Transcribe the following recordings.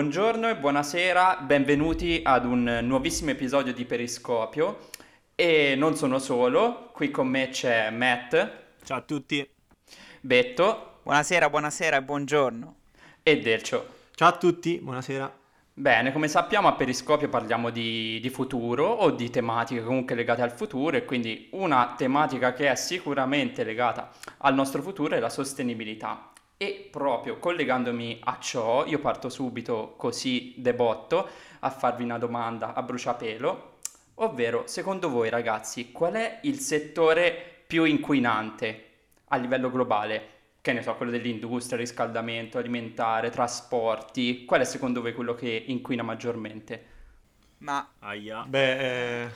Buongiorno e buonasera, benvenuti ad un nuovissimo episodio di Periscopio. E non sono solo, qui con me c'è Matt. Ciao a tutti. Betto. Buonasera, buonasera e buongiorno. E Delcio. Ciao a tutti, buonasera. Bene, come sappiamo a Periscopio parliamo di, di, futuro o di tematiche comunque legate al futuro e quindi una tematica che è sicuramente legata al nostro futuro è la sostenibilità. E proprio collegandomi a ciò, io parto subito così debotto a farvi una domanda a bruciapelo, ovvero secondo voi ragazzi qual è il settore più inquinante a livello globale? che ne so, quello dell'industria, riscaldamento, alimentare, trasporti, qual è secondo voi quello che inquina maggiormente? Ma... Aia. Beh, eh,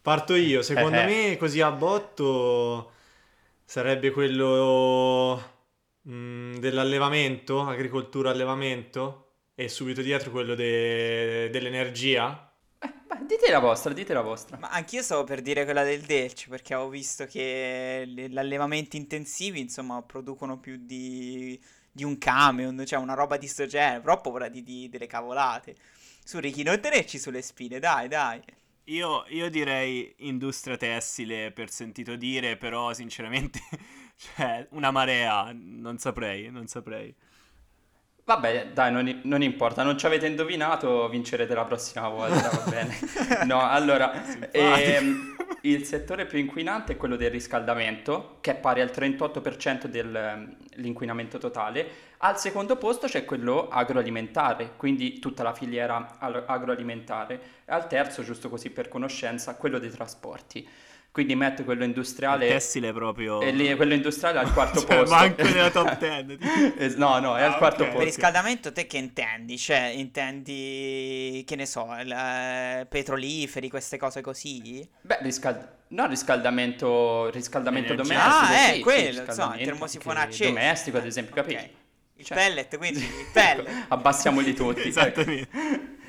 parto io, secondo eh, eh. me così a botto sarebbe quello mh, mm, dell'allevamento, agricoltura allevamento e subito dietro quello de- dell'energia Beh, dite la vostra, dite la vostra. Ma anch'io stavo per dire quella del Delci, perché ho visto che gli allevamenti intensivi, insomma, producono più di, di un camion, cioè una roba di sto genere, però povera di, di, delle cavolate. Su Ricky, non tenerci sulle spine, dai, dai. Io, io direi industria tessile per sentito dire, però sinceramente, cioè, una marea, non saprei, non saprei. Vabbè, dai, non, non, importa, non ci avete indovinato, vincerete la prossima volta, va bene. No, allora, ehm, il settore più inquinante è quello del riscaldamento, che è pari al 38% dell'inquinamento totale. Al secondo posto c'è quello agroalimentare, quindi tutta la filiera agroalimentare. E al terzo, giusto così per conoscenza, quello dei trasporti. Quindi metto quello industriale. Il tessile proprio. E lì, quello industriale al quarto cioè, posto. Manco nella top 10. no, no, è ah, al quarto okay. posto. Per riscaldamento, te che intendi? Cioè, intendi, che ne so, il, uh, petroliferi, queste cose così? Beh, riscaldamento. No, riscaldamento, riscaldamento domestico. Ah, è sì, quello, sì, insomma, il termosifone acceso. Domestico, ad esempio, capito? Okay. Il cioè... pellet, quindi il pellet. abbassiamoli tutti. Esattamente.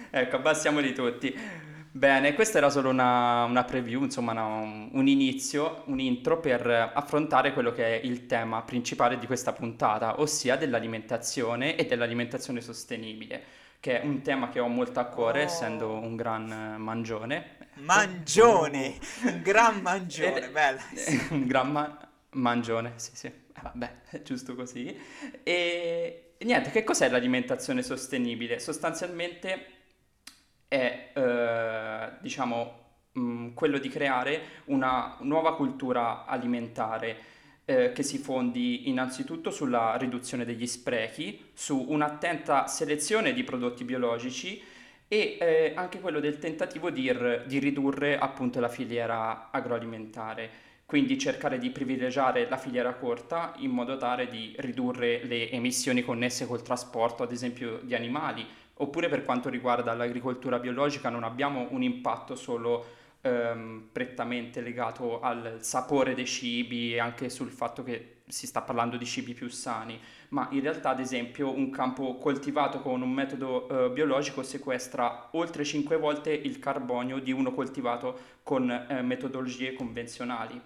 ecco, abbassiamoli tutti. Bene, questa era solo una, una preview, insomma una, un inizio, un intro per affrontare quello che è il tema principale di questa puntata, ossia dell'alimentazione e dell'alimentazione sostenibile, che è un tema che ho molto a cuore, oh. essendo un gran mangione. Mangione, un gran mangione, bella. un gran ma- mangione, sì sì, eh, vabbè, è giusto così. E niente, che cos'è l'alimentazione sostenibile? Sostanzialmente è eh, diciamo mh, mm, quello di creare una nuova cultura alimentare eh, che si fondi innanzitutto sulla riduzione degli sprechi, su un'attenta selezione di prodotti biologici e eh, anche quello del tentativo di, r- di ridurre appunto la filiera agroalimentare. Quindi cercare di privilegiare la filiera corta in modo tale di ridurre le emissioni connesse col trasporto, ad esempio, di animali, Oppure per quanto riguarda l'agricoltura biologica non abbiamo un impatto solo ehm, prettamente legato al sapore dei cibi e anche sul fatto che si sta parlando di cibi più sani, ma in realtà ad esempio un campo coltivato con un metodo eh, biologico sequestra oltre 5 volte il carbonio di uno coltivato con eh, metodologie convenzionali.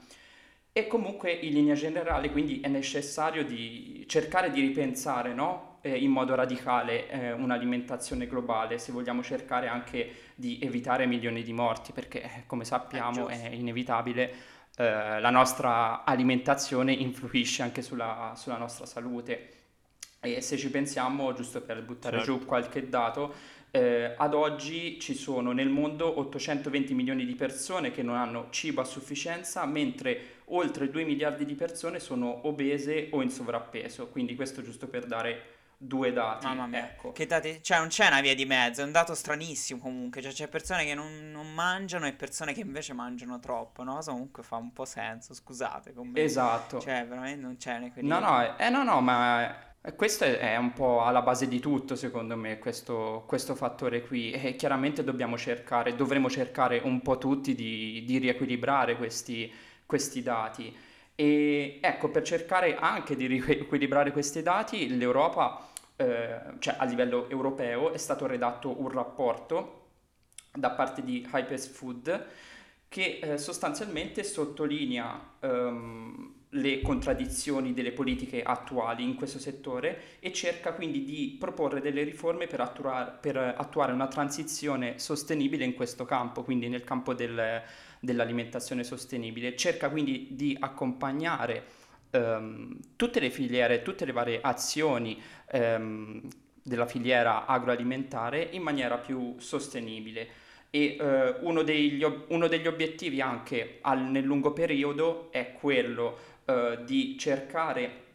E comunque in linea generale quindi è necessario di cercare di ripensare no? Eh, in modo radicale eh, un'alimentazione globale se vogliamo cercare anche di evitare milioni di morti, perché eh, come sappiamo è, è inevitabile, eh, la nostra alimentazione influisce anche sulla, sulla, nostra salute. E se ci pensiamo, giusto per buttare certo. giù qualche dato, eh, ad oggi ci sono nel mondo 820 milioni di persone che non hanno cibo a sufficienza, mentre oltre 2 miliardi di persone sono obese o in sovrappeso. Quindi questo giusto per dare due dati. Mamma mia, ecco. che dati... Cioè, non c'è una via di mezzo, è un dato stranissimo comunque. Cioè, c'è persone che non, non mangiano e persone che invece mangiano troppo, no? So, comunque fa un po' senso, scusate. Come... Esatto. Cioè, veramente non c'è ne No, no, eh, no, no, ma... Questo è un po' alla base di tutto, secondo me, questo, questo, fattore qui. E chiaramente dobbiamo cercare, dovremo cercare un po' tutti di, di riequilibrare questi, questi dati. E ecco, per cercare anche di riequilibrare questi dati, l'Europa eh, cioè a livello europeo, è stato redatto un rapporto da parte di Hypes Food che eh, sostanzialmente sottolinea ehm, le contraddizioni delle politiche attuali in questo settore e cerca quindi di proporre delle riforme per, attua- per attuare una transizione sostenibile in questo campo, quindi nel campo del, dell'alimentazione sostenibile. Cerca quindi di accompagnare ehm, tutte le filiere, tutte le varie azioni ehm, della filiera agroalimentare in maniera più sostenibile. E eh, uno, degli, uno, degli, obiettivi anche al, nel lungo periodo è quello eh, di cercare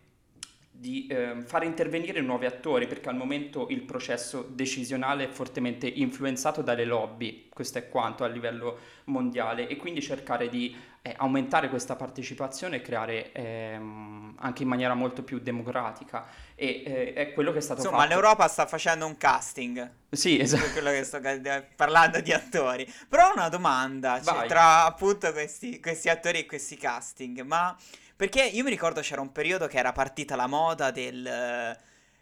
di eh, fare intervenire nuovi attori perché al momento il processo decisionale è fortemente influenzato dalle lobby, questo è quanto a livello mondiale. E quindi cercare di aumentare questa partecipazione e creare ehm, anche in maniera molto più democratica e eh, è quello che è stato Insomma, fatto. l'Europa sta facendo un casting. Sì, esatto. quello che sto parlando di attori. Però una domanda, cioè, tra appunto questi, questi attori e questi casting, ma perché io mi ricordo c'era un periodo che era partita la moda del...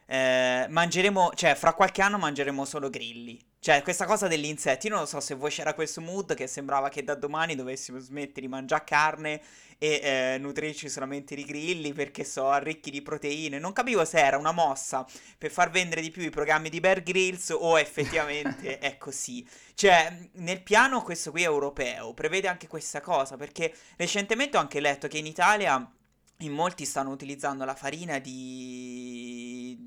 Eh, mangeremo, cioè fra qualche anno mangeremo solo grilli. Cioè, questa cosa degli insetti, io non lo so se voi c'era questo mood che sembrava che da domani dovessimo smettere di mangiare carne e eh, nutrirci solamente di grilli perché so, ricchi di proteine. Non capivo se era una mossa per far vendere di più i programmi di Bear Grylls o effettivamente è così. Cioè, nel piano questo qui europeo prevede anche questa cosa perché recentemente ho anche letto che in Italia in molti stanno utilizzando la farina di,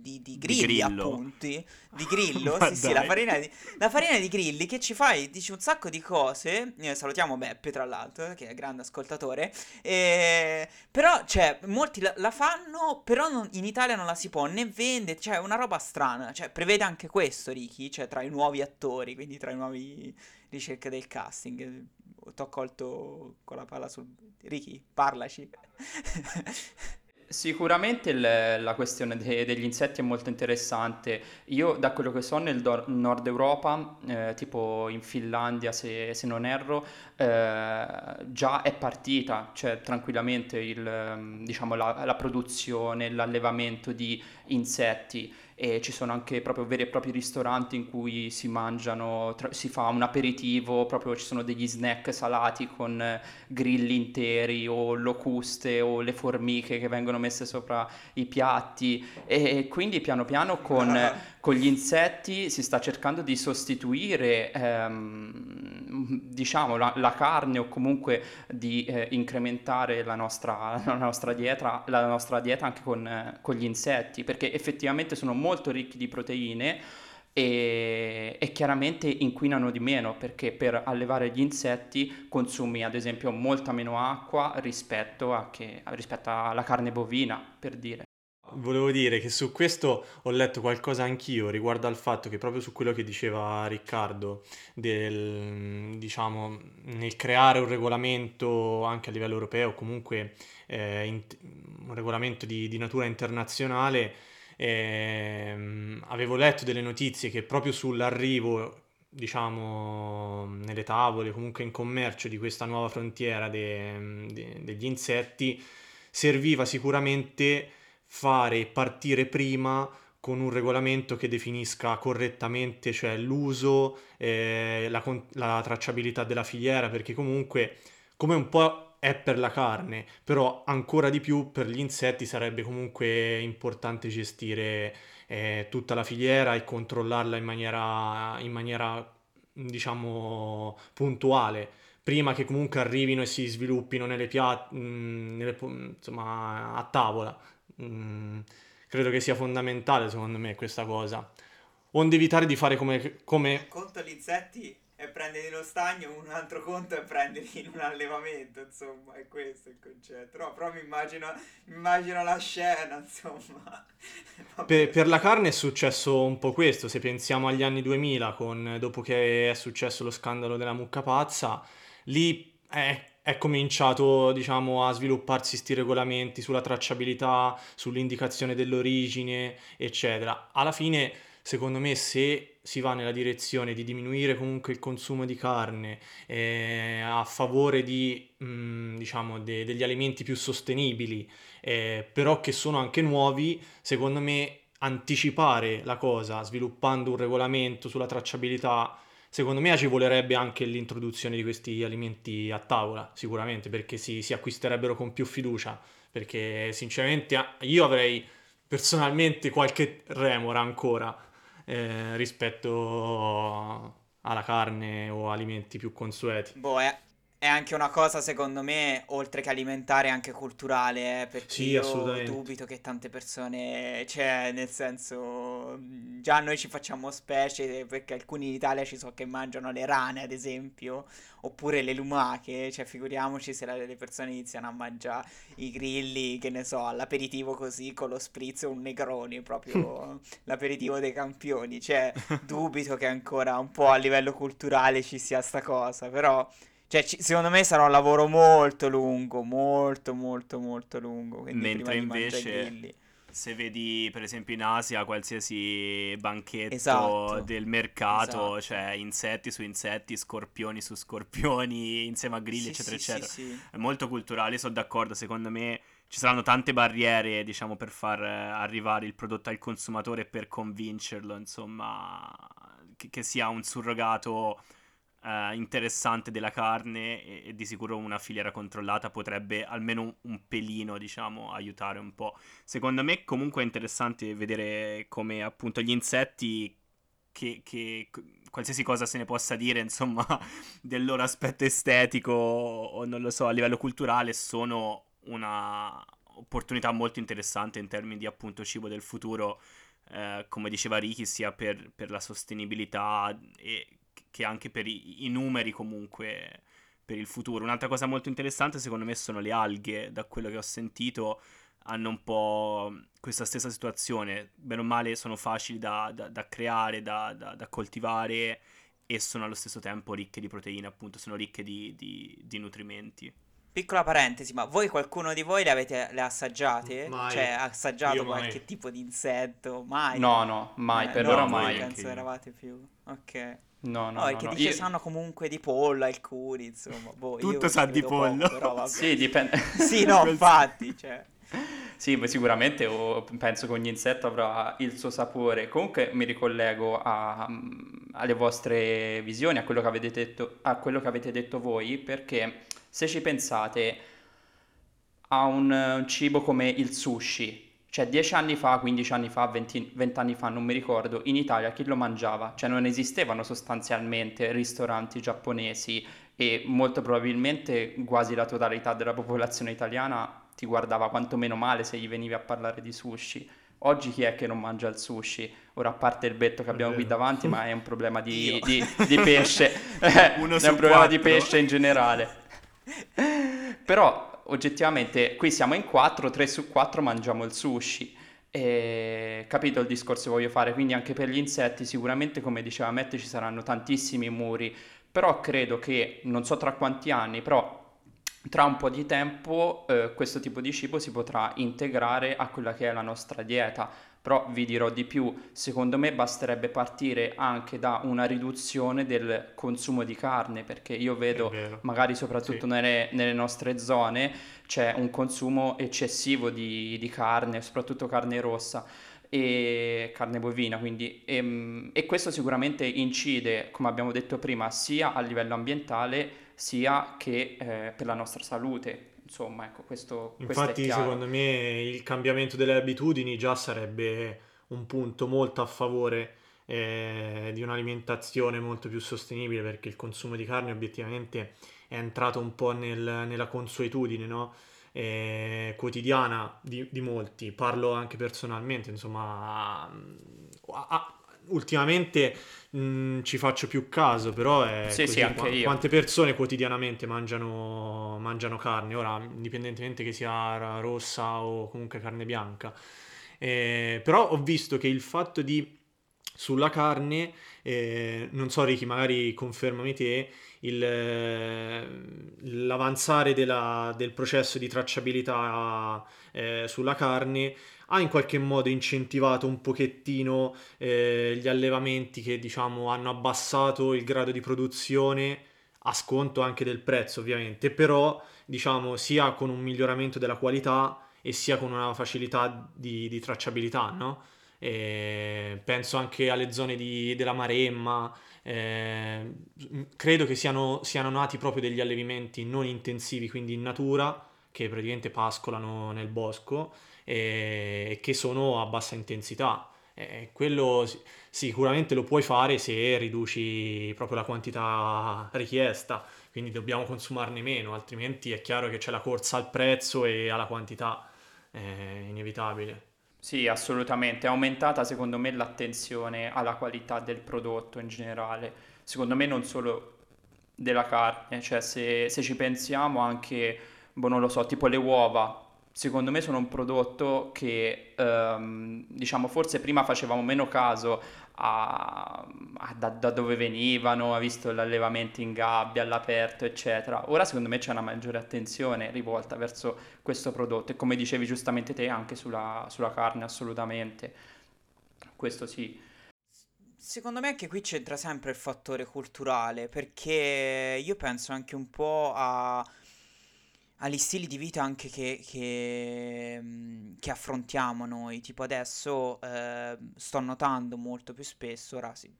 di, di grilli, di appunti. Di grillo, sì, sì, la farina di, la farina di grilli che ci fai, dici un sacco di cose. Eh, salutiamo Beppe, tra l'altro, che è grande ascoltatore. Eh, però, cioè, molti la, la fanno, però non, in Italia non la si può né vendere, cioè, è una roba strana. Cioè, prevede anche questo, Ricky, cioè, tra i nuovi attori, quindi tra i nuovi ricerche del casting. Ti ho colto con la palla sul... Ricky, parlaci. Sicuramente il- la questione de- degli insetti è molto interessante. Io, da quello che so, nel do- nord Europa, eh, tipo in Finlandia, se, se non erro, eh, già è partita, cioè tranquillamente il, ehm, diciamo, la, la produzione, l'allevamento di insetti e ci sono anche proprio veri e propri ristoranti in cui si mangiano, tra- si fa un aperitivo, proprio ci sono degli snack salati con eh, grilli interi o locuste o le formiche che vengono messe sopra i piatti. E quindi piano piano con, con gli insetti si sta cercando di sostituire ehm, diciamo la, la, carne o comunque di eh, incrementare la nostra, la nostra, dieta, la nostra dieta anche con, eh, con gli insetti perché effettivamente sono molto molto ricchi di proteine e, e, chiaramente inquinano di meno perché per allevare gli insetti consumi ad esempio molta meno acqua rispetto, che, rispetto alla carne bovina per dire. Volevo dire che su questo ho letto qualcosa anch'io riguardo al fatto che proprio su quello che diceva Riccardo, del, diciamo, nel creare un regolamento anche a livello europeo, comunque eh, in, un regolamento di, di natura internazionale, Ehm, avevo letto delle notizie che proprio sull'arrivo, diciamo, nelle tavole, comunque in commercio di questa nuova frontiera de, de, degli insetti, serviva sicuramente fare partire prima con un regolamento che definisca correttamente, cioè l'uso, eh, la, la tracciabilità della filiera, perché comunque, come un po' è per la carne, però ancora di più per gli insetti sarebbe comunque importante gestire eh, tutta la filiera e controllarla in maniera, in maniera, diciamo, puntuale, prima che comunque arrivino e si sviluppino nelle piatte, mm, insomma, a tavola. Mm, credo che sia fondamentale secondo me questa cosa. Onde evitare di fare come... come... Conto gli insetti e prenderli lo stagno, un altro conto è prenderli in un allevamento, insomma, è questo il concetto. No, però mi immagino, immagino la scena, insomma. Per, per, la carne è successo un po' questo, se pensiamo agli anni 2000, con, dopo che è successo lo scandalo della mucca pazza, lì è, è cominciato, diciamo, a svilupparsi questi regolamenti sulla tracciabilità, sull'indicazione dell'origine, eccetera. Alla fine secondo me se si va nella direzione di diminuire comunque il consumo di carne eh, a favore di, mh, mm, diciamo, de- degli alimenti più sostenibili, eh, però che sono anche nuovi, secondo me anticipare la cosa sviluppando un regolamento sulla tracciabilità secondo me agevolerebbe anche l'introduzione di questi alimenti a tavola, sicuramente, perché si, si acquisterebbero con più fiducia. Perché sinceramente io avrei personalmente qualche remora ancora eh, rispetto alla carne o alimenti più consueti. Boh, è, è anche una cosa, secondo me, oltre che alimentare, anche culturale, eh, perché Sì, io dubito che tante persone, cioè, nel senso, mh, già noi ci facciamo specie, perché alcuni in Italia ci so che mangiano le rane, ad esempio, oppure le lumache, cioè, figuriamoci se le persone iniziano a mangiare i grilli, che ne so, all'aperitivo così, con lo spritz o un Negroni, proprio l'aperitivo dei campioni, cioè, dubito che ancora un po' a livello culturale ci sia sta cosa, però... Cioè, ci- secondo me sarà un lavoro molto lungo, molto, molto, molto lungo. Mentre invece se vedi per esempio in Asia qualsiasi banchetto Esatto, del mercato, esatto. cioè insetti su insetti, scorpioni su scorpioni, insieme a grilli, Sì, eccetera, sì, eccetera. sì. È molto culturale, sono d'accordo, secondo me ci saranno tante barriere, diciamo, per far eh, arrivare il prodotto al consumatore e per convincerlo, insomma, che, che sia un surrogato eh, interessante della carne e, e di sicuro una filiera controllata potrebbe almeno un, un pelino, diciamo, aiutare un po'. Secondo me comunque è interessante vedere come appunto gli insetti che, che qualsiasi cosa se ne possa dire, insomma, del loro aspetto estetico o non lo so, a livello culturale sono una opportunità molto interessante in termini di appunto cibo del futuro, eh, come diceva Ricky, sia per, per la sostenibilità e che anche per i, i numeri comunque per il futuro. Un'altra cosa molto interessante secondo me sono le alghe, da quello che ho sentito hanno un po' questa stessa situazione, bene o male sono facili da, da- da creare, da, da- da coltivare e sono allo stesso tempo ricche di proteine, appunto, sono ricche di, di- di nutrimenti. Piccola parentesi, ma voi qualcuno di voi le avete le assaggiate? Mai. Cioè, ha assaggiato Io mai. qualche tipo di insetto? Mai? No, no, mai, Eh, per no, ora mai. anche Penso eravate più. Ok. No, no, No, no, perché no. dice Io- sanno comunque di pollo alcuni, insomma. Boh, Tutto sa di poco, pollo. però vabbè. Sì, dipende. Sì, no, infatti, cioè... Sì, beh, sicuramente o- penso che ogni insetto avrà il suo sapore. Comunque mi ricollego a- mm, alle vostre visioni, a quello che avete detto, a quello che avete detto voi, perché se ci pensate a un, un cibo come il sushi, cioè 10 anni fa, 15 anni fa, 20, 20 anni fa, non mi ricordo, in Italia chi lo mangiava? Cioè non esistevano sostanzialmente ristoranti giapponesi e molto probabilmente quasi la totalità della popolazione italiana ti guardava quantomeno male se gli venivi a parlare di sushi. Oggi chi è che non mangia il sushi? Ora a parte il betto che abbiamo qui davanti, ma è un problema di, di- di pesce. È un problema di quattro. pesce in generale. Però oggettivamente qui siamo in quattro, tre su quattro mangiamo il sushi. E, capito il discorso che voglio fare? Quindi anche per gli insetti sicuramente come diceva Matt ci saranno tantissimi muri, però credo che non so tra quanti anni, però tra un po' di tempo eh, questo tipo di cibo si potrà integrare a quella che è la nostra dieta. Però vi dirò di più, secondo me basterebbe partire anche da una riduzione del consumo di carne, perché io vedo magari soprattutto Sì. nelle, nelle nostre zone c'è un consumo eccessivo di, di carne, soprattutto carne rossa e carne bovina, quindi ehm, e, questo sicuramente incide, come abbiamo detto prima, sia a livello ambientale sia che eh, per la nostra salute. Insomma, ecco, questo, questo Infatti, chiaro. secondo me, il cambiamento delle abitudini già sarebbe un punto molto a favore eh, di un'alimentazione molto più sostenibile, perché il consumo di carne obiettivamente è entrato un po' nel- nella consuetudine, no? Eh, quotidiana di, di molti. Parlo anche personalmente, insomma, a- a- ultimamente mh, ci faccio più caso, però è Sì, così. sì, io. Quante persone quotidianamente mangiano, mangiano carne, ora indipendentemente che sia rossa o comunque carne bianca. Eh, però ho visto che il fatto di sulla carne, eh, non so Ricky, magari confermami te, il, l'avanzare della- del processo di tracciabilità eh, sulla carne ha in qualche modo incentivato un pochettino eh, gli allevamenti che diciamo hanno abbassato il grado di produzione a sconto anche del prezzo ovviamente, però diciamo sia con un miglioramento della qualità e sia con una facilità di, di tracciabilità, no? E penso anche alle zone di- della Maremma, eh, credo che siano, siano nati proprio degli allevamenti non intensivi, quindi in natura, che praticamente pascolano nel bosco e che sono a bassa intensità. Quello sicuramente lo puoi fare se riduci proprio la quantità richiesta, quindi dobbiamo consumarne meno, altrimenti è chiaro che c'è la corsa al prezzo e alla quantità, è inevitabile. Sì, assolutamente. È aumentata secondo me l'attenzione alla qualità del prodotto in generale. Secondo me non solo della carne, cioè se, se ci pensiamo anche, boh, non lo so, tipo le uova, secondo me sono un prodotto che, ehm, diciamo, forse prima facevamo meno caso a, a da, da, dove venivano, ha visto l'allevamento in gabbia, all'aperto, eccetera. Ora secondo me c'è una maggiore attenzione rivolta verso questo prodotto e come dicevi giustamente te anche sulla, sulla carne, assolutamente. Questo sì. Secondo me anche qui c'entra sempre il fattore culturale, perché io penso anche un po' a agli stili di vita anche che, che, mm, che affrontiamo noi. Tipo adesso eh, sto notando molto più spesso, ora sì,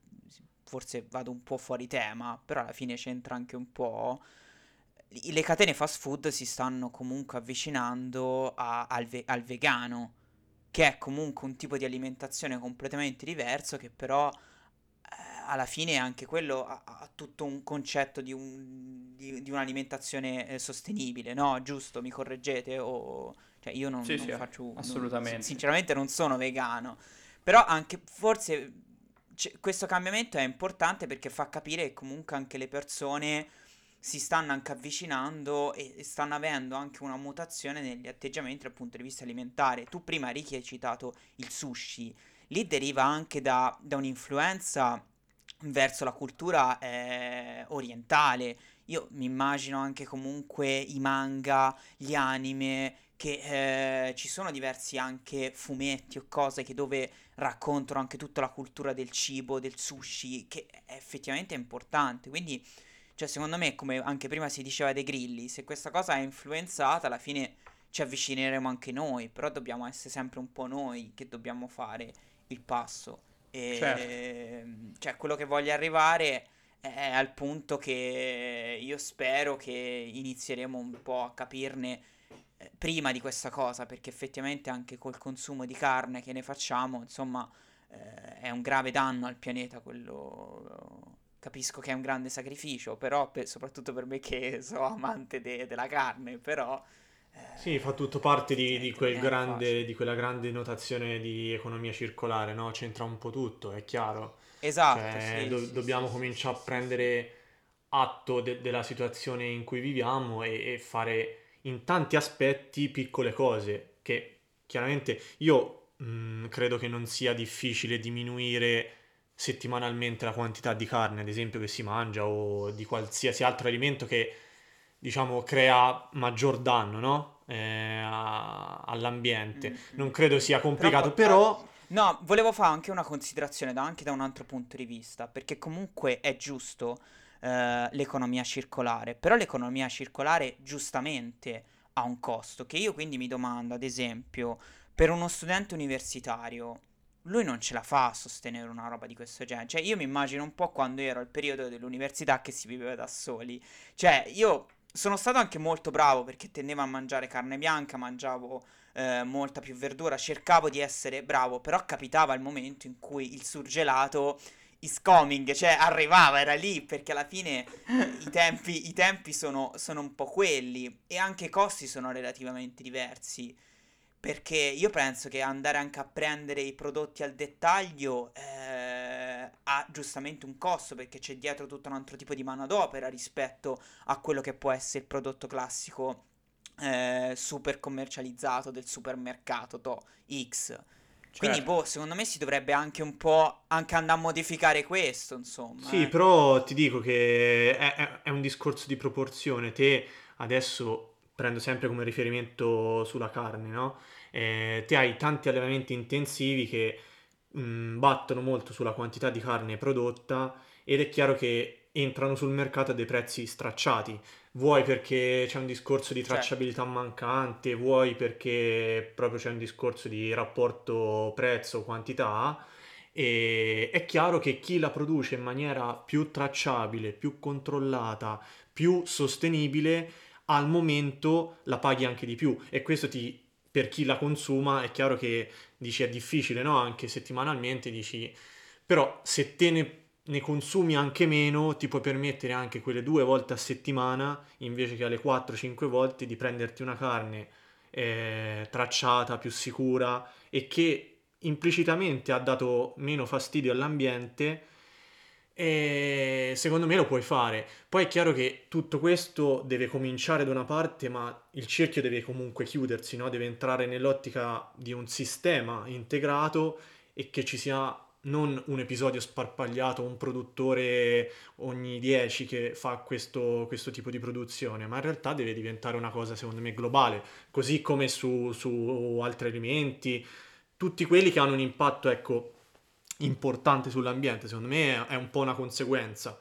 forse vado un po' fuori tema, però alla fine c'entra anche un po'. Le catene fast food si stanno comunque avvicinando a, al, ve- al vegano, che è comunque un tipo di alimentazione completamente diverso, che però alla fine anche quello ha, ha tutto un concetto di, un, di, di un'alimentazione eh, sostenibile, no? Giusto, mi correggete? O... Cioè io non, sì, non sì, faccio... Assolutamente. Non, sinceramente non sono vegano, però anche forse questo cambiamento è importante perché fa capire che comunque anche le persone si stanno anche avvicinando e stanno avendo anche una mutazione negli atteggiamenti dal punto di vista alimentare. Tu prima Ricky hai citato il sushi, lì deriva anche da, da un'influenza verso la cultura eh, orientale. Io mi immagino anche comunque i manga, gli anime, che eh, ci sono diversi anche fumetti o cose che dove raccontano anche tutta la cultura del cibo, del sushi, che è effettivamente importante. Quindi, cioè, secondo me, come anche prima si diceva dei grilli, se questa cosa è influenzata, alla fine ci avvicineremo anche noi, però dobbiamo essere sempre un po' noi che dobbiamo fare il passo. E, certo. Cioè, quello che voglio arrivare è al punto che io spero che inizieremo un po' a capirne eh, prima di questa cosa, perché effettivamente anche col consumo di carne che ne facciamo, insomma, eh, è un grave danno al pianeta quello capisco che è un grande sacrificio, però per, soprattutto per me che sono amante de- della carne, però sì, fa tutto parte di, di, quel grande, di quella grande notazione di economia circolare, no? C'entra un po' tutto, è chiaro. Esatto, Cioè, sì, do- sì, dobbiamo sì, cominciare a prendere atto de- della situazione in cui viviamo e-, e fare in tanti aspetti piccole cose che chiaramente io mh, credo che non sia difficile diminuire settimanalmente la quantità di carne, ad esempio, che si mangia o di qualsiasi altro alimento che diciamo, crea maggior danno, no? Eh, a- all'ambiente. Mm-hmm. Non credo sia complicato, Però, però... No, volevo fare anche una considerazione da, anche da un altro punto di vista, perché comunque è giusto eh, l'economia circolare, però l'economia circolare giustamente ha un costo, che io quindi mi domando, ad esempio, per uno studente universitario, lui non ce la fa a sostenere una roba di questo genere. Cioè, io mi immagino un po' quando ero al periodo dell'università che si viveva da soli. Cioè, io sono stato anche molto bravo perché tendevo a mangiare carne bianca, mangiavo eh, molta più verdura, cercavo di essere bravo, però capitava il momento in cui il surgelato is coming, cioè arrivava, era lì, perché alla fine i tempi, i tempi sono, sono un po' quelli e anche i costi sono relativamente diversi. Perché io penso che andare anche a prendere i prodotti al dettaglio eh, ha giustamente un costo perché c'è dietro tutto un altro tipo di manodopera rispetto a quello che può essere il prodotto classico eh, super commercializzato del supermercato to X. Quindi, Certo. boh, secondo me si dovrebbe anche un po' anche andare a modificare questo, insomma. Sì, eh. però ti dico che è, è- è un discorso di proporzione. Te adesso prendo sempre come riferimento sulla carne, no? Eh, te hai tanti allevamenti intensivi che mh, battono molto sulla quantità di carne prodotta ed è chiaro che entrano sul mercato a dei prezzi stracciati. Vuoi perché c'è un discorso di Certo. tracciabilità mancante, vuoi perché proprio c'è un discorso di rapporto prezzo-quantità. E è chiaro che chi la produce in maniera più tracciabile, più controllata, più sostenibile al momento la paghi anche di più e questo ti, per chi la consuma è chiaro che dici è difficile, no? Anche settimanalmente dici, però se te ne, ne consumi anche meno ti puoi permettere anche quelle due volte a settimana invece che alle 4-5 volte di prenderti una carne eh, tracciata, più sicura e che implicitamente ha dato meno fastidio all'ambiente e secondo me lo puoi fare. Poi è chiaro che tutto questo deve cominciare da una parte, ma il cerchio deve comunque chiudersi, no? deve entrare nell'ottica di un sistema integrato e che ci sia non un episodio sparpagliato, un produttore ogni 10 che fa questo, questo, tipo di produzione, ma in realtà deve diventare una cosa secondo me globale, così come su, su altri alimenti, tutti quelli che hanno un impatto, ecco, importante sull'ambiente, secondo me è un po' una conseguenza.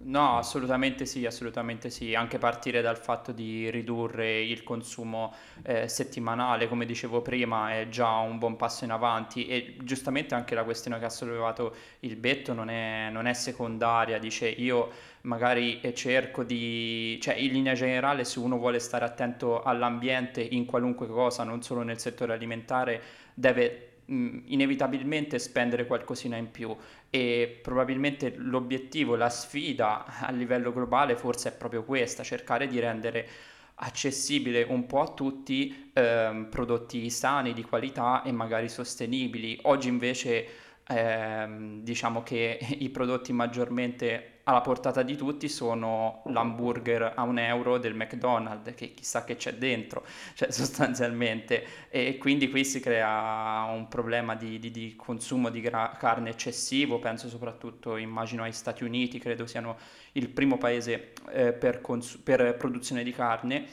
No, assolutamente sì, assolutamente sì, anche partire dal fatto di ridurre il consumo eh, settimanale, come dicevo prima, è già un buon passo in avanti. E giustamente anche la questione che ha sollevato il Betto non è, non è secondaria, dice io magari cerco di, cioè in linea generale se uno vuole stare attento all'ambiente in qualunque cosa, non solo nel settore alimentare, deve mh, inevitabilmente spendere qualcosina in più e probabilmente l'obiettivo, la sfida a livello globale forse è proprio questa, cercare di rendere accessibile un po' a tutti ehm, prodotti sani, di qualità e magari sostenibili. Oggi invece ehm, diciamo che i prodotti maggiormente alla portata di tutti sono l'hamburger a un euro del McDonald's, che chissà che c'è dentro, cioè sostanzialmente, e quindi qui si crea un problema di, di, di consumo di gra- carne eccessivo, penso soprattutto, immagino ai Stati Uniti, credo siano il primo paese eh, per, cons- per produzione di carne,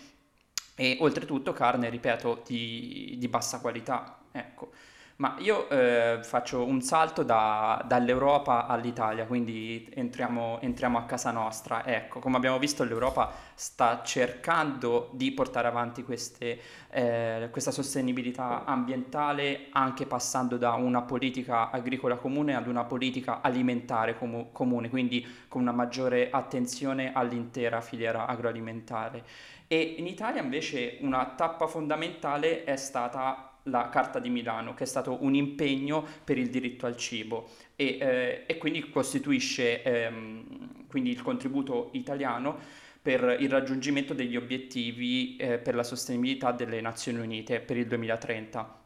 e oltretutto carne, ripeto, di, di bassa qualità, ecco. Ma io eh, faccio un salto da- dall'Europa all'Italia, quindi entriamo, entriamo a casa nostra. Ecco, come abbiamo visto l'Europa sta cercando di portare avanti queste, eh, questa sostenibilità ambientale anche passando da una politica agricola comune ad una politica alimentare comu- comune, quindi con una maggiore attenzione all'intera filiera agroalimentare. E in Italia invece una tappa fondamentale è stata la Carta di Milano, che è stato un impegno per il diritto al cibo. E, eh, e quindi costituisce ehm, quindi il contributo italiano per il raggiungimento degli obiettivi eh, per la sostenibilità delle Nazioni Unite per il 2030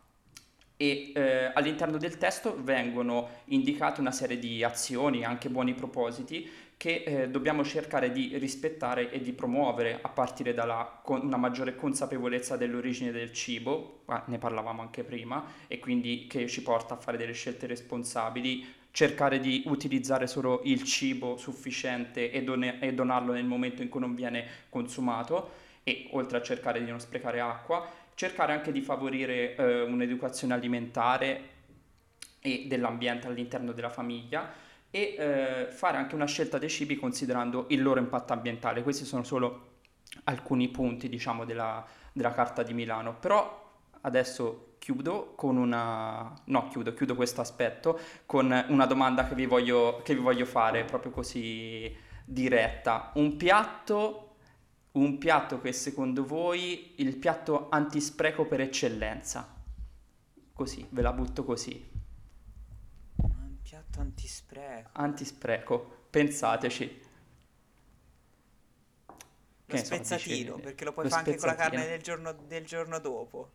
e eh, all'interno del testo vengono indicate una serie di azioni, anche buoni propositi, che eh, dobbiamo cercare di rispettare e di promuovere a partire da una maggiore consapevolezza dell'origine del cibo, ne parlavamo anche prima, e quindi che ci porta a fare delle scelte responsabili, cercare di utilizzare solo il cibo sufficiente e, don- e donarlo nel momento in cui non viene consumato, e oltre a cercare di non sprecare acqua, cercare anche di favorire eh, un'educazione alimentare e dell'ambiente all'interno della famiglia e eh, fare anche una scelta dei cibi considerando il loro impatto ambientale. Questi sono solo alcuni punti, diciamo, della, della Carta di Milano. Però adesso chiudo con una... no, chiudo, chiudo questo aspetto con una domanda che vi voglio, che vi voglio fare proprio così diretta. Un piatto un piatto che secondo voi il piatto antispreco per eccellenza. Così, ve la butto così. Piatto antispreco. Antispreco, pensateci. Lo spezzatino, so, perché lo puoi lo fare anche con la carne del giorno, del giorno dopo.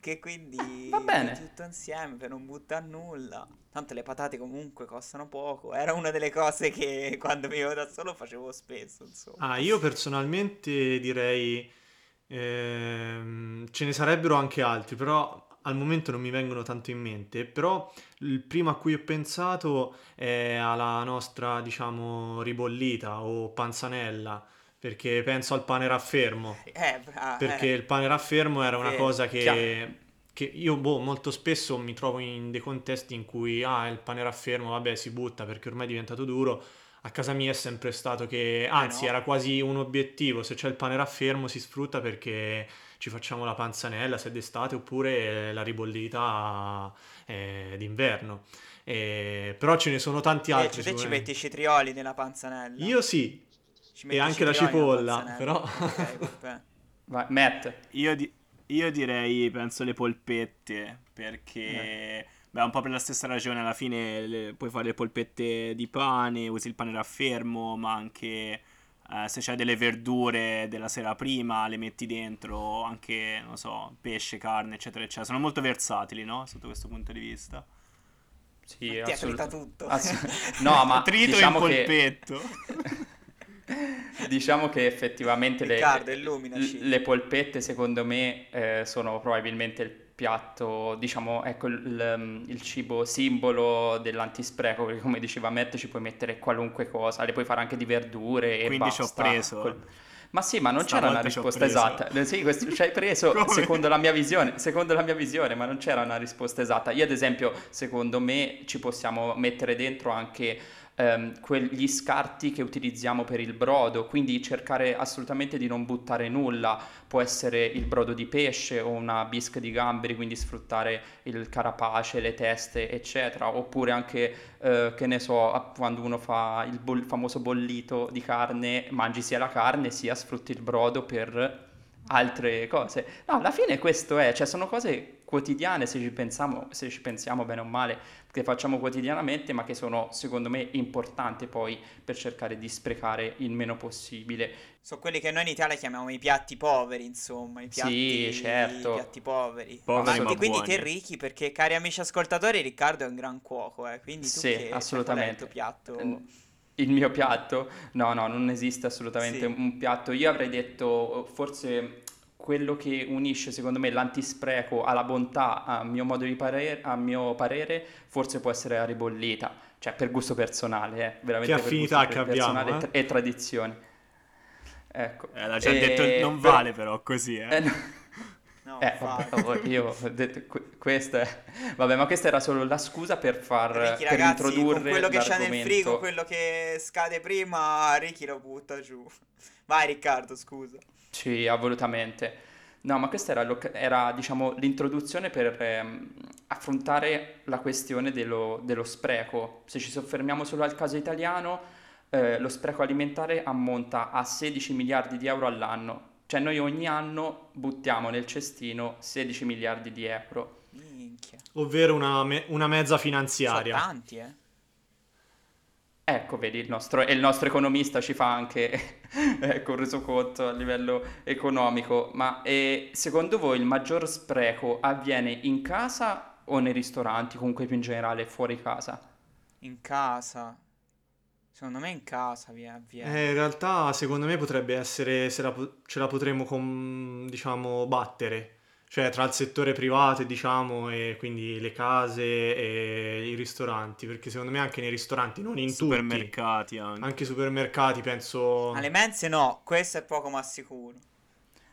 Che quindi Va bene. tutto insieme per non buttare nulla. Tanto le patate comunque costano poco. Era una delle cose che quando vivevo da solo facevo spesso. Insomma. Ah, io personalmente direi ehm, ce ne sarebbero anche altri, però al momento non mi vengono tanto in mente, però il primo a cui ho pensato è alla nostra, diciamo, ribollita o panzanella, perché penso al pane raffermo. Eh, bra- perché eh. il pane raffermo era una cosa che, che io boh, molto spesso mi trovo in dei contesti in cui ah, il pane raffermo, vabbè, si butta perché ormai è diventato duro. A casa mia è sempre stato che, anzi, eh no. era quasi un obiettivo, se c'è il pane raffermo si sfrutta perché ci facciamo la panzanella se d'estate oppure la ribollita eh, d'inverno. Eh, però ce ne sono tanti altri. Eh, te ci metti i cetrioli nella panzanella? Io sì. E anche la cipolla, però... Ok, vabbè. Vai, Matt. Io, di- io direi, penso, le polpette, perché... Beh, un po' per la stessa ragione, alla fine le- puoi fare le polpette di pane, usi il pane raffermo, ma anche eh, se c'hai delle verdure della sera prima, le metti dentro, anche, non so, pesce, carne, eccetera, eccetera. Sono molto versatili, no? Sotto questo punto di vista. Sì, Ti è assolut- trita tutto. ass- no, ma Trito diciamo in che... polpetto. Diciamo che effettivamente le, Riccardo, illuminaci. le polpette secondo me eh, sono probabilmente il piatto, diciamo, ecco il, il- il cibo simbolo dell'antispreco, perché come diceva Matt ci puoi mettere qualunque cosa, le puoi fare anche di verdure e Quindi ci ho basta. preso. Col- Ma sì, ma non c'era una Stavolta ci ho risposta esatta. Eh, Sì, questo ci hai preso secondo la mia visione, secondo la mia visione, ma non c'era una risposta esatta. Io ad esempio, secondo me ci possiamo mettere dentro anche ehm, quegli scarti che utilizziamo per il brodo, quindi cercare assolutamente di non buttare nulla. Può essere il brodo di pesce o una bisca di gamberi, quindi sfruttare il carapace, le teste, eccetera. Oppure anche, eh, che ne so, quando uno fa il bol- famoso bollito di carne, mangi sia la carne sia sfrutti il brodo per altre cose. No, alla fine questo è, cioè sono cose quotidiane se ci pensiamo, se ci pensiamo bene o male, che facciamo quotidianamente, ma che sono secondo me importanti poi per cercare di sprecare il meno possibile. Sono quelli che noi in Italia chiamiamo i piatti poveri, insomma, i Sì, piatti, certo. i piatti poveri. Poveri ma ma quindi buoni. te ricchi perché, cari amici ascoltatori, Riccardo è un gran cuoco, eh. Quindi tu Sì, che, cioè, assolutamente. qual è il tuo piatto? Mm, Il mio piatto? No, no, non esiste assolutamente Sì. un piatto. Io avrei detto forse quello che unisce secondo me l'antispreco alla bontà, a mio modo di parere, a mio parere, forse può essere la ribollita. Cioè, per gusto personale, eh, veramente Che per affinità gusto che abbiamo, personale e eh. tra- e tradizione. Ecco. Eh, l'ha già E- detto, non però- vale però così, eh. Eh, no. No, Eh, vabbè, oh, io ho detto que- questa è... Vabbè, ma questa era solo la scusa per far Ricky, per ragazzi, introdurre quello che c'è nel l'argomento. frigo, quello che scade prima, Ricky lo butta giù. Vai Riccardo, scusa. Sì, assolutamente. No, ma questa era, l'oc- era, diciamo, l'introduzione per ehm, affrontare la questione dello, dello spreco. Se ci soffermiamo solo al caso italiano, eh, lo spreco alimentare ammonta a 16 miliardi di euro all'anno. Cioè noi ogni anno buttiamo nel cestino 16 miliardi di euro. Minchia. Ovvero una, me- una mezza Sono finanziaria. tanti, eh. Ecco, vedi, il nostro, e il nostro economista ci fa anche ecco, un resoconto a livello economico. Ma eh, secondo voi il maggior spreco avviene in casa o nei ristoranti, comunque più in generale fuori casa? In casa. Secondo me in casa vi avviene. Eh, in realtà, secondo me potrebbe essere se la ce la potremmo, com- diciamo, battere. Cioè, tra il settore privato, diciamo, e quindi le case e i ristoranti. Perché secondo me anche nei ristoranti, non in tutti, Supermercati anche. anche i supermercati, penso... Alle mense no, questo è poco ma sicuro.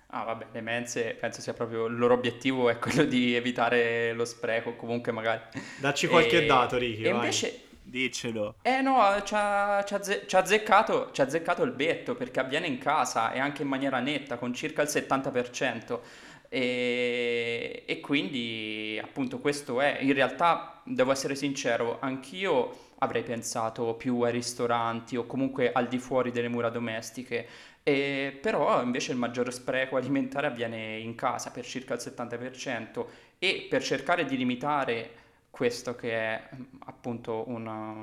Ah, vabbè, le mense penso sia proprio il loro obiettivo è quello di evitare lo spreco, comunque magari. Dacci qualche E- dato, Ricky, E vai. invece, Diccelo. Eh no, ci ha, ci ha azze- ci ha azzeccato, ci ha azzeccato il betto perché avviene in casa e anche in maniera netta con circa il 70%. E, e quindi appunto questo è, in realtà devo essere sincero, anch'io avrei pensato più ai ristoranti o comunque al di fuori delle mura domestiche, e, però invece il maggior spreco alimentare avviene in casa per circa il 70% e per cercare di limitare questo che è appunto una,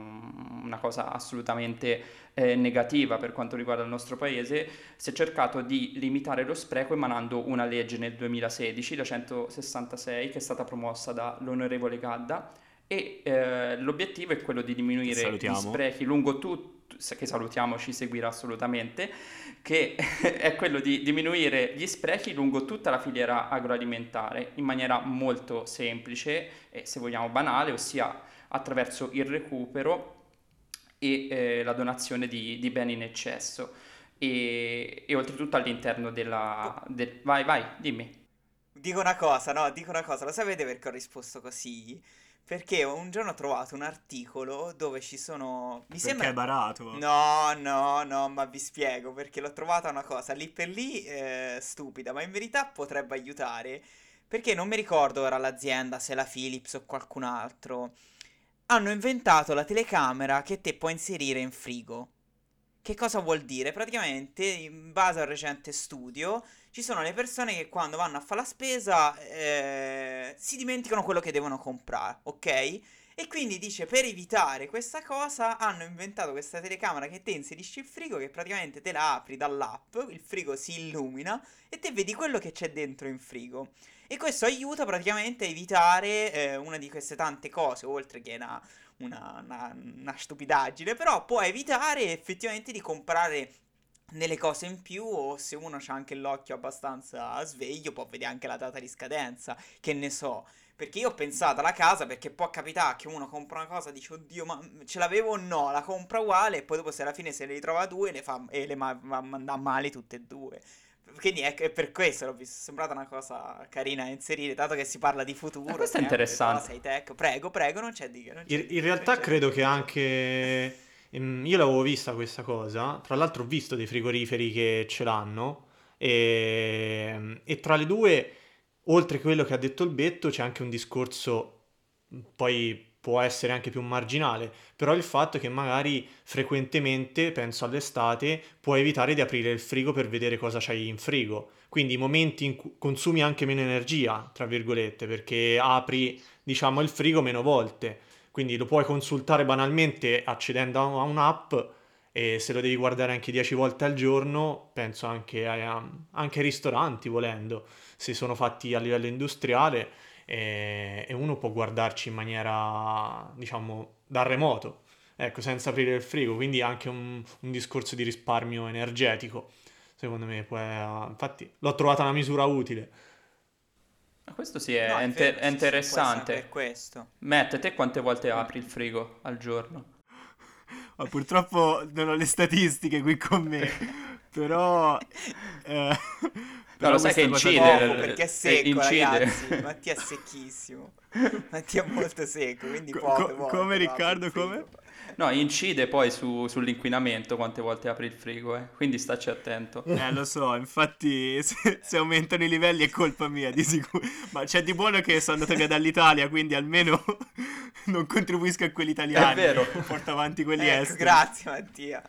una cosa assolutamente eh, negativa per quanto riguarda il nostro paese, si è cercato di limitare lo spreco emanando una legge nel 2016, la 166, che è stata promossa dall'onorevole Gadda e eh, l'obiettivo è quello di diminuire gli sprechi lungo tutto, che salutiamo, ci seguirà assolutamente, che è quello di diminuire gli sprechi lungo tutta la filiera agroalimentare in maniera molto semplice e se vogliamo banale, ossia attraverso il recupero e eh, la donazione di, di beni in eccesso e, e oltretutto all'interno della... del- Vai, vai, dimmi. Dico una cosa, no, dico una cosa, lo sapete perché ho risposto così? Perché un giorno ho trovato un articolo dove ci sono... Mi Perché sembra... è barato. No, no, no, ma vi spiego perché l'ho trovata una cosa lì per lì eh, stupida, ma in verità potrebbe aiutare perché non mi ricordo ora l'azienda, se la Philips o qualcun altro. Hanno inventato la telecamera che te puoi inserire in frigo. Che cosa vuol dire? Praticamente, in base a un recente studio, ci sono le persone che quando vanno a fare la spesa eh, si dimenticano quello che devono comprare, ok? E quindi dice per evitare questa cosa hanno inventato questa telecamera che te inserisci il frigo che praticamente te la apri dall'app, il frigo si illumina e te vedi quello che c'è dentro in frigo. E questo aiuta praticamente a evitare eh, una di queste tante cose, oltre che una, una, una, una stupidaggine, però può evitare effettivamente di comprare delle cose in più o se uno ha anche l'occhio abbastanza sveglio può vedere anche la data di scadenza, che ne so. Perché io ho pensato alla casa perché può capitare che uno compra una cosa e dice oddio ma ce l'avevo o no, la compra uguale e poi dopo se alla fine se le ritrova due le fa, e le ma- va a mandare male tutte e due. Quindi è, è per questo l'ho visto, è sembrata una cosa carina da inserire, dato che si parla di futuro. Eh, questo è sempre, interessante. cose high-tech. Prego, prego, non c'è di che. In, in realtà credo di che anche... ehm, Io l'avevo vista questa cosa, tra l'altro ho visto dei frigoriferi che ce l'hanno e, e tra le due, oltre a quello che ha detto il Betto, c'è anche un discorso, poi può essere anche più marginale, però il fatto che magari frequentemente, penso all'estate, puoi evitare di aprire il frigo per vedere cosa c'hai in frigo. Quindi i momenti in cui consumi anche meno energia, tra virgolette, perché apri, diciamo, il frigo meno volte. Quindi lo puoi consultare banalmente accedendo a un'app e se lo devi guardare anche 10 volte al giorno, penso anche, a, anche ai ristoranti, volendo, se sono fatti a livello industriale e, e uno può guardarci in maniera, diciamo, da remoto, ecco, senza aprire il frigo, quindi anche un, un discorso di risparmio energetico, secondo me. Può, infatti l'ho trovata una misura utile. Ma Questo sì è, No, è inte- vero, è interessante. per questo. Matt, te quante volte apri il frigo al giorno? Ma purtroppo non ho le statistiche qui con me, però... eh, No, lo sai che incide, Poco, eh, perché è eh, secco, incide. ragazzi. Mattia è secchissimo. Mattia è molto secco, quindi Co- poche co- come, Riccardo, come? No, incide poi su- sull'inquinamento quante volte apri il frigo, eh. Quindi staci attento. Eh, lo so, infatti se, se aumentano i livelli è colpa mia, di sicuro. Ma c'è di buono che sono andato via dall'Italia, quindi almeno non contribuisco a quelli italiani. È vero. Porto avanti quelli Ecco, esteri. grazie Mattia.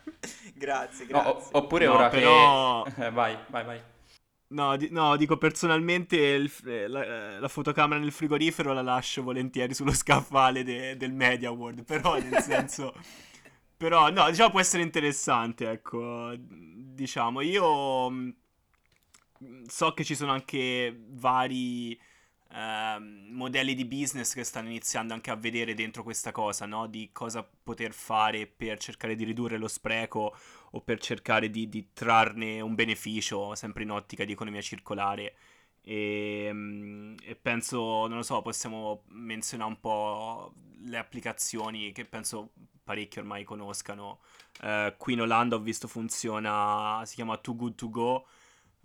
Grazie, No, grazie. o- oppure No, ora però- che... Eh, vai, vai, vai. No, di- no, dico personalmente il eh, la, eh, la fotocamera nel frigorifero la lascio volentieri sullo scaffale de- del Media World, però nel senso... Però no, diciamo può essere interessante, ecco, diciamo, io mh, so che ci sono anche vari ehm, modelli di business che stanno iniziando anche a vedere dentro questa cosa, no? Di cosa poter fare per cercare di ridurre lo spreco o per cercare di, di trarne un beneficio, sempre in ottica di economia circolare. E, mm, e penso, non lo so, possiamo menzionare un po' le applicazioni che penso parecchi ormai conoscano. Eh, qui in Olanda ho visto funziona, si chiama Too Good To Go.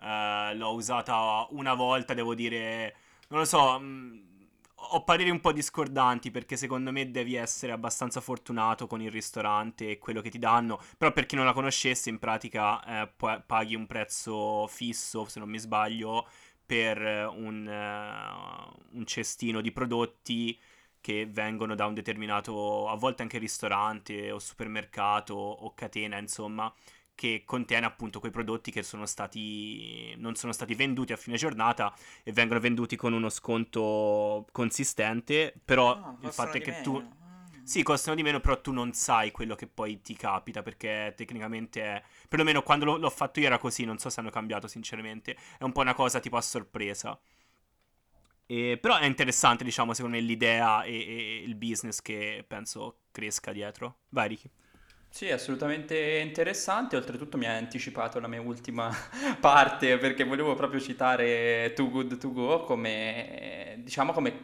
Eh, l'ho usata una volta, devo dire, non lo so, mh, ho pareri un po' discordanti perché secondo me devi essere abbastanza fortunato con il ristorante e quello che ti danno, però per chi non la conoscesse in pratica eh, paghi un prezzo fisso, se non mi sbaglio, per eh, un, eh, un cestino di prodotti che vengono da un determinato, a volte anche ristorante o supermercato o catena, insomma, che contiene appunto quei prodotti che sono stati, non sono stati venduti a fine giornata e vengono venduti con uno sconto consistente, però Ah, il fatto è che tu... meno. Ah. Sì, costano di meno, però tu non sai quello che poi ti capita, perché tecnicamente è... Perlomeno quando l'ho, l'ho fatto io era così, non so se hanno cambiato sinceramente. È un po' una cosa tipo a sorpresa. E- però è interessante, diciamo, secondo me l'idea e, e il business che penso cresca dietro. Vai, Ricky. Sì, assolutamente interessante. Oltretutto mi ha anticipato la mia ultima parte perché volevo proprio citare Too Good To Go come, diciamo, come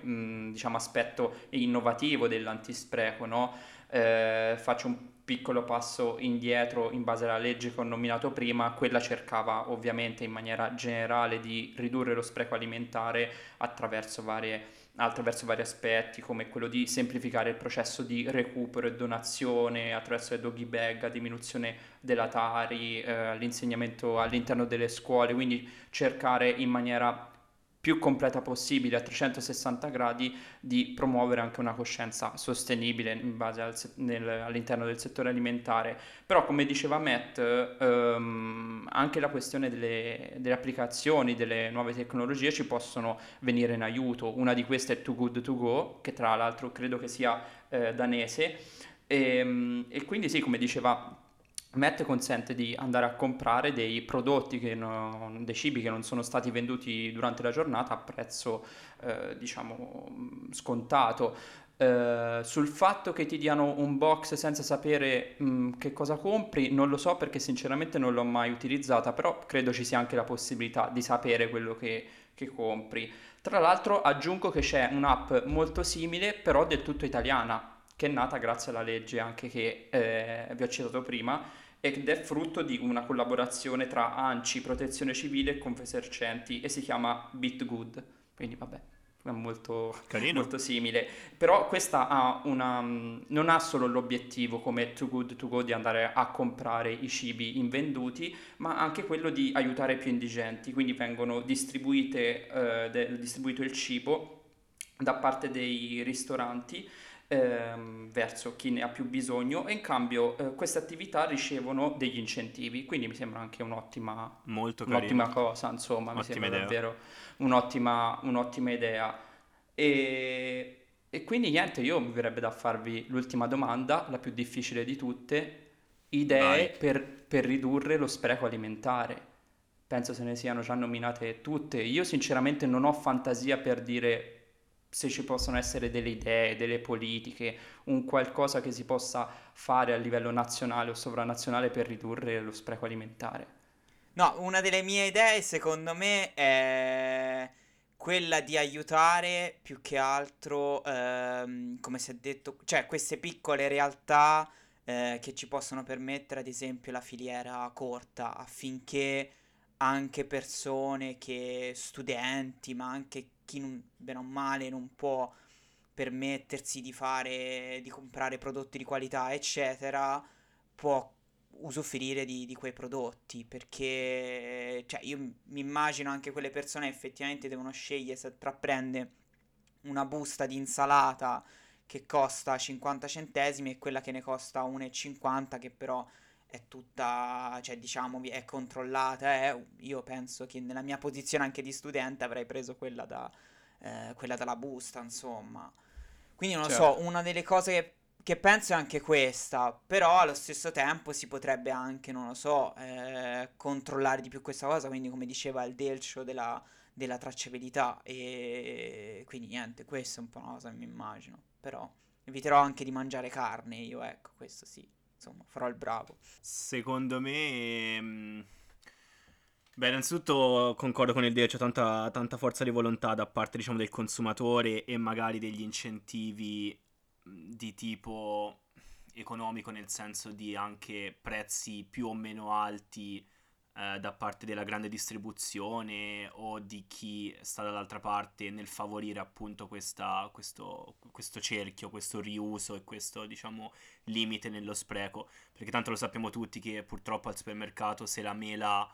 diciamo, aspetto innovativo dell'antispreco, no? Eh, faccio un piccolo passo indietro in base alla legge che ho nominato prima. Quella cercava ovviamente in maniera generale di ridurre lo spreco alimentare attraverso varie attraverso vari aspetti come quello di semplificare il processo di recupero e donazione attraverso le doggy bag, la diminuzione della tari, eh, l'insegnamento all'interno delle scuole, quindi cercare in maniera più completa possibile a 360 gradi di promuovere anche una coscienza sostenibile in base al, nel, all'interno del settore alimentare. Però come diceva Matt, ehm, anche la questione delle, delle, applicazioni, delle nuove tecnologie ci possono venire in aiuto. Una di queste è Too Good To Go, che tra l'altro credo che sia eh, danese. E, ehm, e quindi sì, come diceva Matt consente di andare a comprare dei prodotti, non, dei cibi che non sono stati venduti durante la giornata a prezzo, eh, diciamo, scontato. Eh, sul fatto che ti diano un box senza sapere mh, mm, che cosa compri, non lo so perché sinceramente non l'ho mai utilizzata, però credo ci sia anche la possibilità di sapere quello che, che compri. Tra l'altro aggiungo che c'è un'app molto simile, però del tutto italiana, che è nata grazie alla legge anche che eh, vi ho citato prima ed è frutto di una collaborazione tra ANCI, Protezione Civile e Confesercenti e si chiama BitGood. Quindi vabbè, è molto, molto simile. Però questa ha una, non ha solo l'obiettivo come Too Good To Go di andare a comprare i cibi invenduti, ma anche quello di aiutare i più indigenti. Quindi vengono distribuite, eh, de, distribuito il cibo da parte dei ristoranti ehm, verso chi ne ha più bisogno e in cambio eh, queste attività ricevono degli incentivi, quindi mi sembra anche un'ottima, un'ottima cosa, insomma, Ottima mi sembra idea. davvero un'ottima, un'ottima idea. E, e quindi niente, io mi verrebbe da farvi l'ultima domanda, la più difficile di tutte, idee per, per ridurre lo spreco alimentare penso se ne siano già nominate tutte. Io sinceramente non ho fantasia per dire se ci possono essere delle idee, delle politiche, un qualcosa che si possa fare a livello nazionale o sovranazionale per ridurre lo spreco alimentare. No, una delle mie idee secondo me è quella di aiutare più che altro, ehm, come si è detto, cioè queste piccole realtà eh, che ci possono permettere ad esempio la filiera corta affinché anche persone che studenti, ma anche chi non, bene o male non può permettersi di fare, di comprare prodotti di qualità, eccetera, può usufruire di, di, quei prodotti perché cioè, io mi immagino anche quelle persone effettivamente devono scegliere se intraprende una busta di insalata che costa 50 centesimi e quella che ne costa 1,50 che però è tutta, cioè diciamo, è controllata. Eh. Io penso che nella mia posizione anche di studente avrei preso quella, da, eh, quella dalla busta, insomma. Quindi non lo certo. so, una delle cose che, che, penso è anche questa, però allo stesso tempo si potrebbe anche, non lo so, eh, controllare di più questa cosa, quindi come diceva il Delcio della, della tracciabilità e quindi niente, questa è un po' una cosa che mi immagino, però eviterò anche di mangiare carne io, ecco, questo sì insomma, farò il bravo. Secondo me... Mm, beh, innanzitutto concordo con il Dio, c'è tanta, tanta, forza di volontà da parte, diciamo, del consumatore e magari degli incentivi di tipo economico, nel senso di anche prezzi più o meno alti eh, da parte della grande distribuzione o di chi sta dall'altra parte nel favorire appunto questa, questo, questo cerchio, questo riuso e questo diciamo limite nello spreco, perché tanto lo sappiamo tutti che purtroppo al supermercato se la mela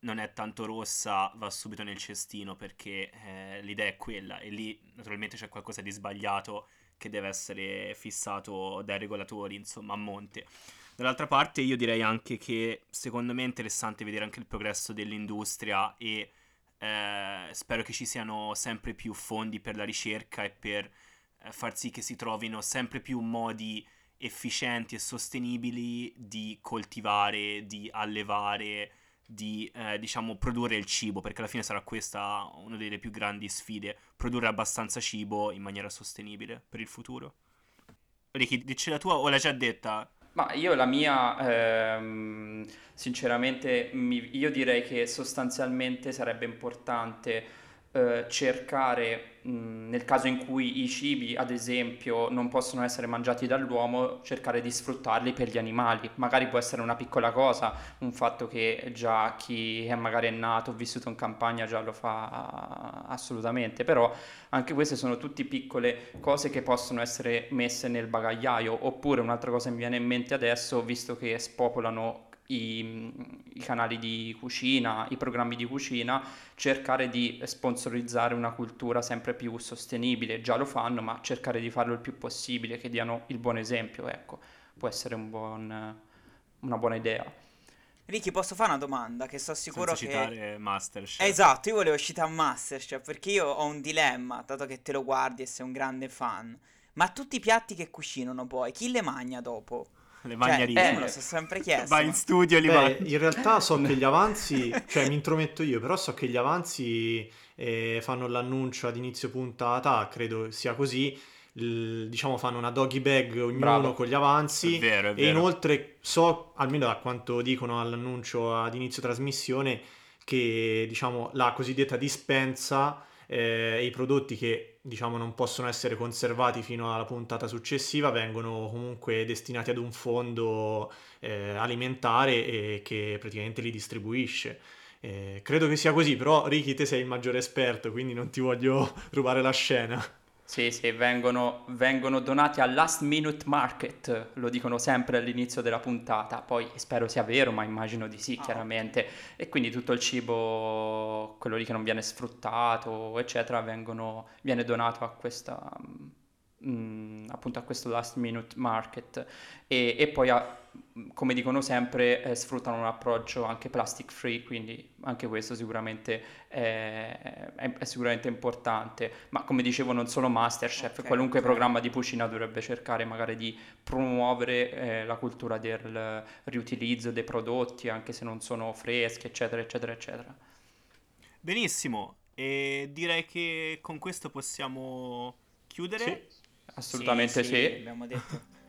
non è tanto rossa va subito nel cestino perché eh, l'idea è quella e lì naturalmente c'è qualcosa di sbagliato che deve essere fissato dai regolatori insomma a monte. Dall'altra parte io direi anche che secondo me è interessante vedere anche il progresso dell'industria e eh, spero che ci siano sempre più fondi per la ricerca e per eh, far sì che si trovino sempre più modi efficienti e sostenibili di coltivare, di allevare, di eh, diciamo produrre il cibo, perché alla fine sarà questa una delle più grandi sfide, produrre abbastanza cibo in maniera sostenibile per il futuro. Ricky, dici la tua o l'hai già detta? Ma io la mia, ehm, sinceramente, mi- io direi che sostanzialmente sarebbe importante eh, cercare, nel caso in cui i cibi, ad esempio, non possono essere mangiati dall'uomo, cercare di sfruttarli per gli animali. Magari può essere una piccola cosa, un fatto che già chi è magari nato o vissuto in campagna già lo fa assolutamente, però anche queste sono tutte piccole cose che possono essere messe nel bagagliaio. Oppure un'altra cosa che mi viene in mente adesso, visto che spopolano i, i, canali di cucina, i programmi di cucina, cercare di sponsorizzare una cultura sempre più sostenibile. Già lo fanno, ma cercare di farlo il più possibile, che diano il buon esempio, ecco, può essere un buon, una buona idea. Ricky, posso fare una domanda? Che sto sicuro Senza che... citare Masterchef. Esatto, io volevo citare Masterchef perché io ho un dilemma, dato che te lo guardi e sei un grande fan. Ma tutti i piatti che cucinano poi, chi le magna dopo? Le Cioè, magna io me lo sono sempre chiesto. Va in studio e li Beh, in realtà so che gli avanzi, cioè mi intrometto io, però so che gli avanzi eh, fanno l'annuncio ad inizio puntata, credo sia così, il- diciamo fanno una doggy bag ognuno Bravo. con gli avanzi È vero, è e vero. inoltre so, almeno da quanto dicono all'annuncio ad inizio trasmissione, che diciamo la cosiddetta dispensa eh, e i prodotti che diciamo non possono essere conservati fino alla puntata successiva vengono comunque destinati ad un fondo eh, alimentare e che praticamente li distribuisce. Eh, credo che sia così, però Ricky te sei il maggiore esperto, quindi non ti voglio rubare la scena. Sì, sì, vengono, vengono donati al last minute market, lo dicono sempre all'inizio della puntata, poi spero sia vero, ma immagino di sì, Ah, chiaramente. E quindi tutto il cibo, quello lì che non viene sfruttato, eccetera, vengono- viene donato a questa, mm, appunto a questo last minute market. E, e poi, a- come dicono sempre, eh, sfruttano un approccio anche plastic free, quindi anche questo sicuramente è, è- è sicuramente importante. Ma come dicevo, non solo Masterchef, Ok, qualunque ok. programma di cucina dovrebbe cercare magari di promuovere eh, la cultura del riutilizzo dei prodotti, anche se non sono freschi, eccetera, eccetera, eccetera. Benissimo. E direi che con questo possiamo chiudere. Sì. Assolutamente sì. Abbiamo detto.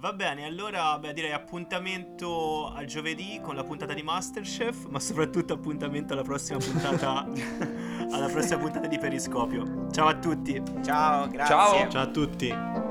Va bene, allora beh, direi appuntamento a giovedì con la puntata di Masterchef, ma soprattutto appuntamento alla prossima puntata alla prossima puntata di Periscopio. Ciao a tutti. Ciao, grazie. Ciao. Ciao a tutti.